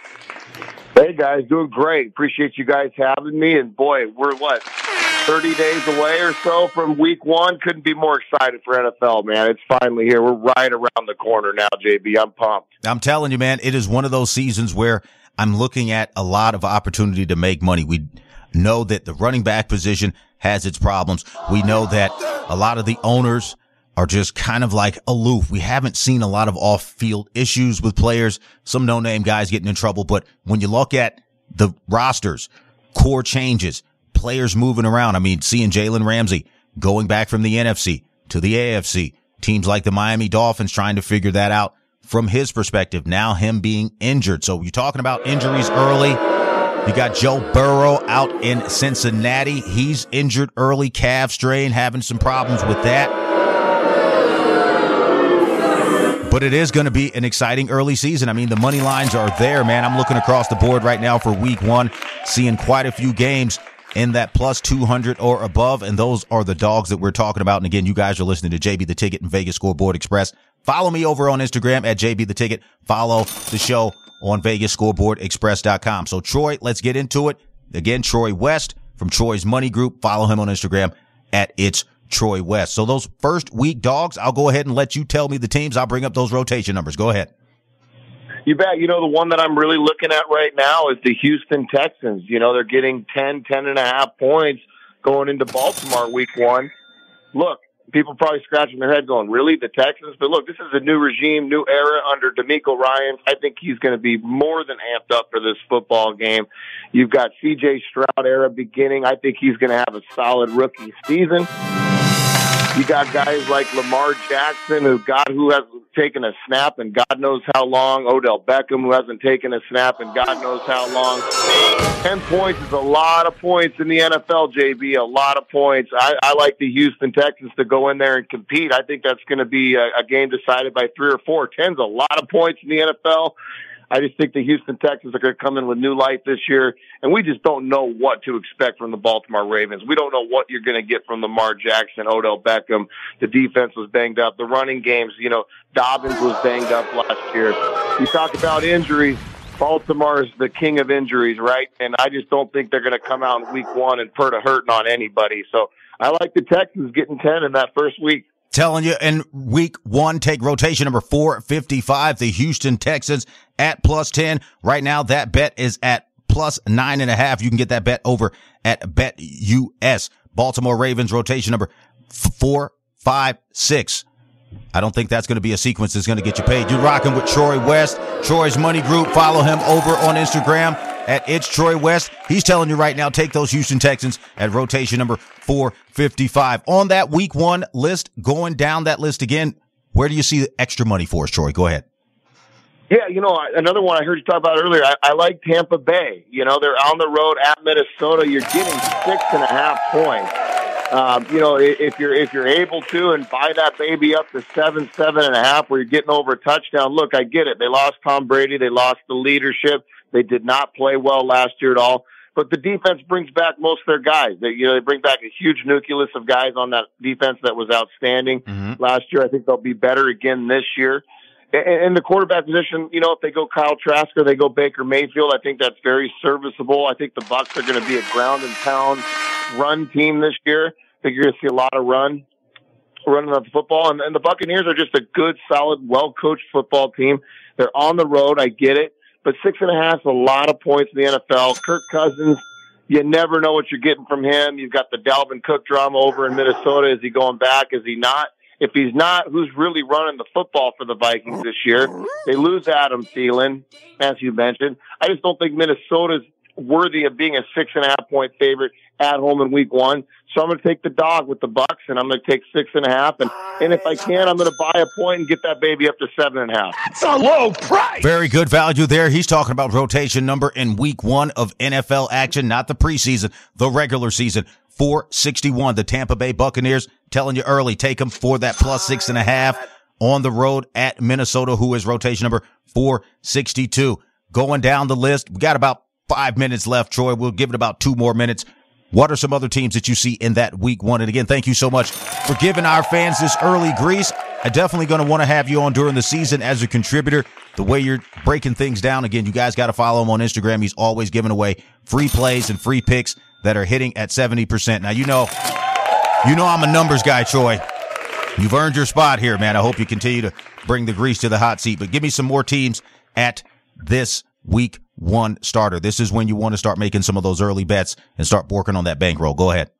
Hey guys, doing great. Appreciate you guys having me. And boy, we're what, 30 days away or so from week one. Couldn't be more excited for NFL, man. It's finally here. We're right around the corner now, JB. I'm pumped. I'm telling you, man, it is one of those seasons where I'm looking at a lot of opportunity to make money. We know that the running back position has its problems. We know that a lot of the owners are just kind of like aloof. We haven't seen a lot of off field issues with players, some no name guys getting in trouble. But when you look at the rosters, core changes, players moving around. I mean, seeing Jalen Ramsey going back from the NFC to the AFC, teams like the Miami Dolphins trying to figure that out from his perspective. Now him being injured. So you're talking about injuries early. You got Joe Burrow out in Cincinnati. He's injured early calf strain, having some problems with that. But it is going to be an exciting early season. I mean, the money lines are there, man. I'm looking across the board right now for week one, seeing quite a few games in that plus 200 or above. And those are the dogs that we're talking about. And again, you guys are listening to JB the Ticket and Vegas Scoreboard Express. Follow me over on Instagram at JB the Ticket. Follow the show on VegasScoreboardExpress.com. So Troy, let's get into it. Again, Troy West from Troy's Money Group. Follow him on Instagram at It's Troy West. So those first week dogs, I'll go ahead and let you tell me the teams. I'll bring up those rotation numbers. Go ahead. You bet. You know, the one that I'm really looking at right now is the Houston Texans. You know, they're getting 10, 10 and a half points going into Baltimore week one. Look, people probably scratching their head going, really? The Texans? But look, this is a new regime, new era under DeMeco Ryan. I think he's going to be more than amped up for this football game. You've got CJ Stroud era beginning. I think he's going to have a solid rookie season. You got guys like Lamar Jackson, who God who hasn't taken a snap and God knows how long. Odell Beckham, who hasn't taken a snap and God knows how long. Ten points is a lot of points in the NFL, JB. A lot of points. I, I like the Houston Texans to go in there and compete. I think that's going to be a, a game decided by three or four. Ten's a lot of points in the NFL. I just think the Houston Texans are going to come in with new life this year, and we just don't know what to expect from the Baltimore Ravens. We don't know what you're going to get from Lamar Jackson, Odell Beckham. The defense was banged up. The running games, you know, Dobbins was banged up last year. You talk about injuries. Baltimore is the king of injuries, right? And I just don't think they're going to come out in week one and put a hurting on anybody. So I like the Texans getting 10 in that first week telling you in week one, take rotation number 455, the Houston Texans at plus 10. Right now, that bet is at plus nine and a half. You can get that bet over at Bet US. Baltimore Ravens rotation number four, five, six. I don't think that's going to be a sequence that's going to get you paid. You're rocking with Troy West, Troy's Money Group. Follow him over on Instagram at It's Troy West. He's telling you right now, take those Houston Texans at rotation number 455. On that week one list, going down that list again, where do you see the extra money for us, Troy? Go ahead. Yeah, you know, another one I heard you talk about earlier. I, I like Tampa Bay. You know, they're on the road at Minnesota. You're getting six and a half points. Um, you know, if you're if you're able to and buy that baby up to seven, seven and a half, where you're getting over a touchdown. Look, I get it. They lost Tom Brady. They lost the leadership. They did not play well last year at all. But the defense brings back most of their guys. They, you know, they bring back a huge nucleus of guys on that defense that was outstanding mm-hmm. last year. I think they'll be better again this year. And in the quarterback position, you know, if they go Kyle Trask or they go Baker Mayfield, I think that's very serviceable. I think the Bucs are going to be a ground and pound run team this year. I think you're going to see a lot of run, running of the football. And, and the Buccaneers are just a good, solid, well coached football team. They're on the road. I get it but six and a half is a lot of points in the NFL. Kirk Cousins, you never know what you're getting from him. You've got the Dalvin Cook drama over in Minnesota. Is he going back? Is he not? If he's not, who's really running the football for the Vikings this year? They lose Adam Thielen, as you mentioned. I just don't think Minnesota's worthy of being a six and a half point favorite at home in week one. So I'm going to take the dog with the Bucks, and I'm going to take six and a half. And, and if I can, I'm going to buy a point and get that baby up to seven and a half. That's a low price. Very good value there. He's talking about rotation number in week one of NFL action, not the preseason, the regular season. 461. The Tampa Bay Buccaneers telling you early, take them for that plus six and a half on the road at Minnesota, who is rotation number 462. Going down the list, we got about five minutes left, Troy. We'll give it about two more minutes. What are some other teams that you see in that week one? And again, thank you so much for giving our fans this early grease. I definitely going to want to have you on during the season as a contributor. The way you're breaking things down. Again, you guys got to follow him on Instagram. He's always giving away free plays and free picks that are hitting at 70%. Now, you know, you know, I'm a numbers guy, Troy. You've earned your spot here, man. I hope you continue to bring the grease to the hot seat, but give me some more teams at this week one starter. This is when you want to start making some of those early bets and start working on that bankroll. Go ahead.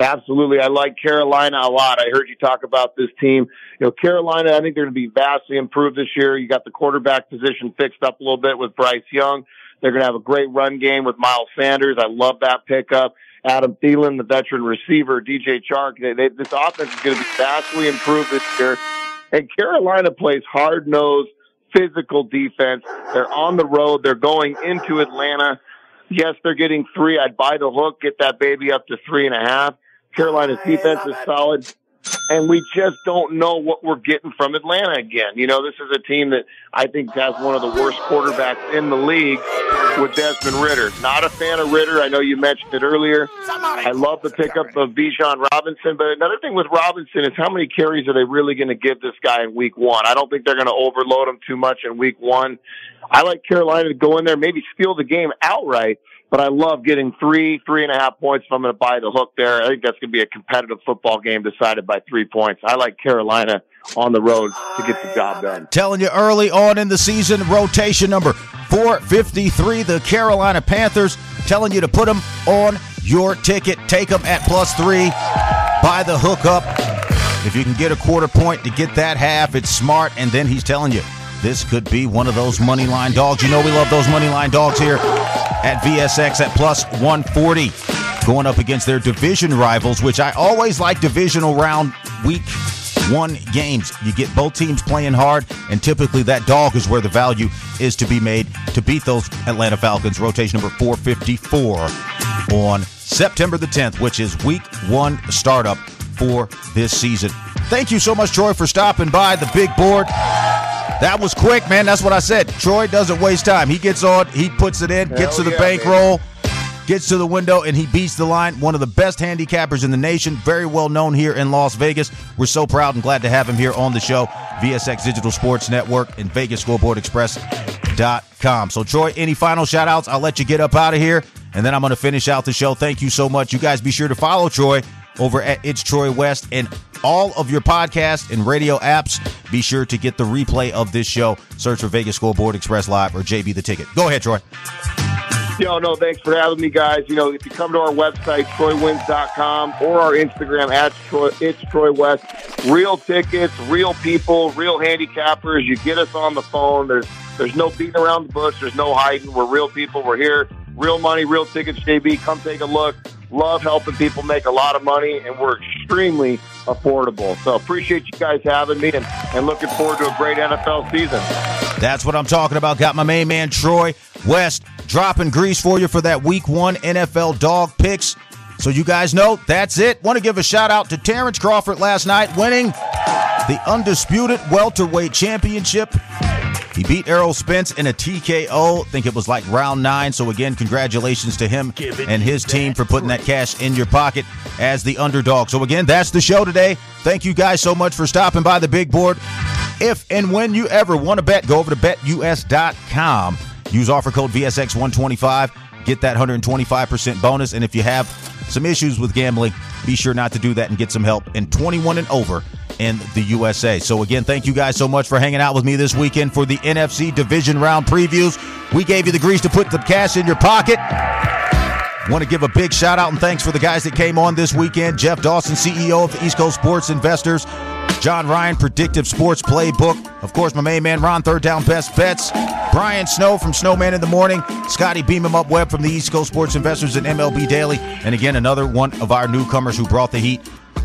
Absolutely. I like Carolina a lot. I heard you talk about this team. You know, Carolina, I think they're going to be vastly improved this year. You got the quarterback position fixed up a little bit with Bryce Young. They're going to have a great run game with Miles Sanders. I love that pickup. Adam Thielen, the veteran receiver, DJ Chark. They, they, this offense is going to be vastly improved this year. And Carolina plays hard nosed, physical defense. They're on the road. They're going into Atlanta. Yes, they're getting three. I'd buy the hook, get that baby up to three and a half. Carolina's defense is solid and we just don't know what we're getting from Atlanta again. You know, this is a team that I think has one of the worst quarterbacks in the league with Desmond Ridder. Not a fan of Ridder. I know you mentioned it earlier. I love the pickup of Bijan Robinson, but another thing with Robinson is how many carries are they really going to give this guy in week one? I don't think they're going to overload him too much in week one. I like Carolina to go in there, maybe steal the game outright but I love getting three, three and a half points if I'm going to buy the hook there. I think that's going to be a competitive football game decided by three points. I like Carolina on the road to get the job done. Telling you early on in the season, rotation number 453, the Carolina Panthers. Telling you to put them on your ticket. Take them at plus three. Buy the hook up. If you can get a quarter point to get that half, it's smart. And then he's telling you this could be one of those money line dogs. You know we love those money line dogs here at VSX at plus 140. Going up against their division rivals, which I always like divisional round week one games. You get both teams playing hard, and typically that dog is where the value is to be made to beat those Atlanta Falcons. Rotation number 454 on September the 10th, which is week one startup for this season. Thank you so much, Troy, for stopping by the big board. That was quick, man. That's what I said. Troy doesn't waste time. He gets on, he puts it in, Hell gets to the yeah, bankroll, gets to the window, and he beats the line. One of the best handicappers in the nation, very well known here in Las Vegas. We're so proud and glad to have him here on the show. VSX Digital Sports Network and Vegas Scoreboard Express.com. So, Troy, any final shout outs? I'll let you get up out of here, and then I'm going to finish out the show. Thank you so much. You guys be sure to follow Troy over at It's Troy West and all of your podcast and radio apps. Be sure to get the replay of this show. Search for Vegas Scoreboard Express Live or JB the Ticket. Go ahead, Troy. Yo, no, thanks for having me, guys. You know, if you come to our website, TroyWins.com, or our Instagram at Troy, it's Troy West, real tickets, real people, real handicappers. You get us on the phone. There's there's no beating around the bush. There's no hiding. We're real people. We're here. Real money, real tickets. JB, come take a look. Love helping people make a lot of money, and we're extremely affordable. So appreciate you guys having me, and, and looking forward to a great NFL season. That's what I'm talking about. Got my main man Troy West dropping grease for you for that Week One NFL dog picks. So you guys know that's it. Want to give a shout out to Terence Crawford last night, winning the undisputed welterweight championship he beat Errol Spence in a TKO. I think it was like round nine. So again, congratulations to him and his team for putting that cash in your pocket as the underdog. So again, that's the show today. Thank you guys so much for stopping by the big board. If and when you ever want to bet, go over to betus.com. Use offer code VSX125. Get that 125% bonus. And if you have some issues with gambling, be sure not to do that and get some help. And 21 and over in the USA. So, again, thank you guys so much for hanging out with me this weekend for the NFC Division Round previews. We gave you the grease to put the cash in your pocket. Want to give a big shout out and thanks for the guys that came on this weekend. Jeff Dawson, CEO of the East Coast Sports Investors. John Ryan, Predictive Sports Playbook. Of course, my main man, Ron, Third Down Best Bets. Brian Snow from Snowman in the Morning. Scotty Beam Him Up Web from the East Coast Sports Investors and MLB Daily. And again, another one of our newcomers who brought the heat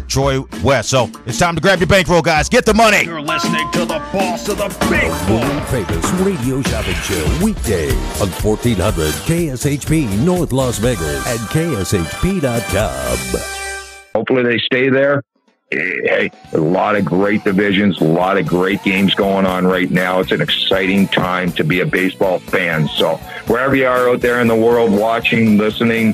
Troy West. So it's time to grab your bankroll, guys. Get the money. You're listening to the boss of the big boy. Famous radio shopping show weekday on 1400 KSHP North Las Vegas and KSHP.com. Hopefully they stay there. Eh, hey, a lot of great divisions, a lot of great games going on right now. It's an exciting time to be a baseball fan. So wherever you are out there in the world, watching, listening,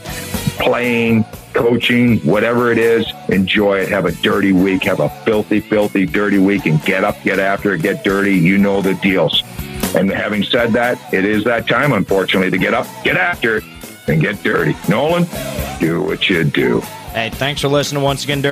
playing, coaching, whatever it is, enjoy it. Have a dirty week. Have a filthy, filthy, dirty week and get up, get after it, get dirty. You know the deals. And having said that, it is that time, unfortunately, to get up, get after it, and get dirty. Nolan, do what you do. Hey, thanks for listening once again, Dirk.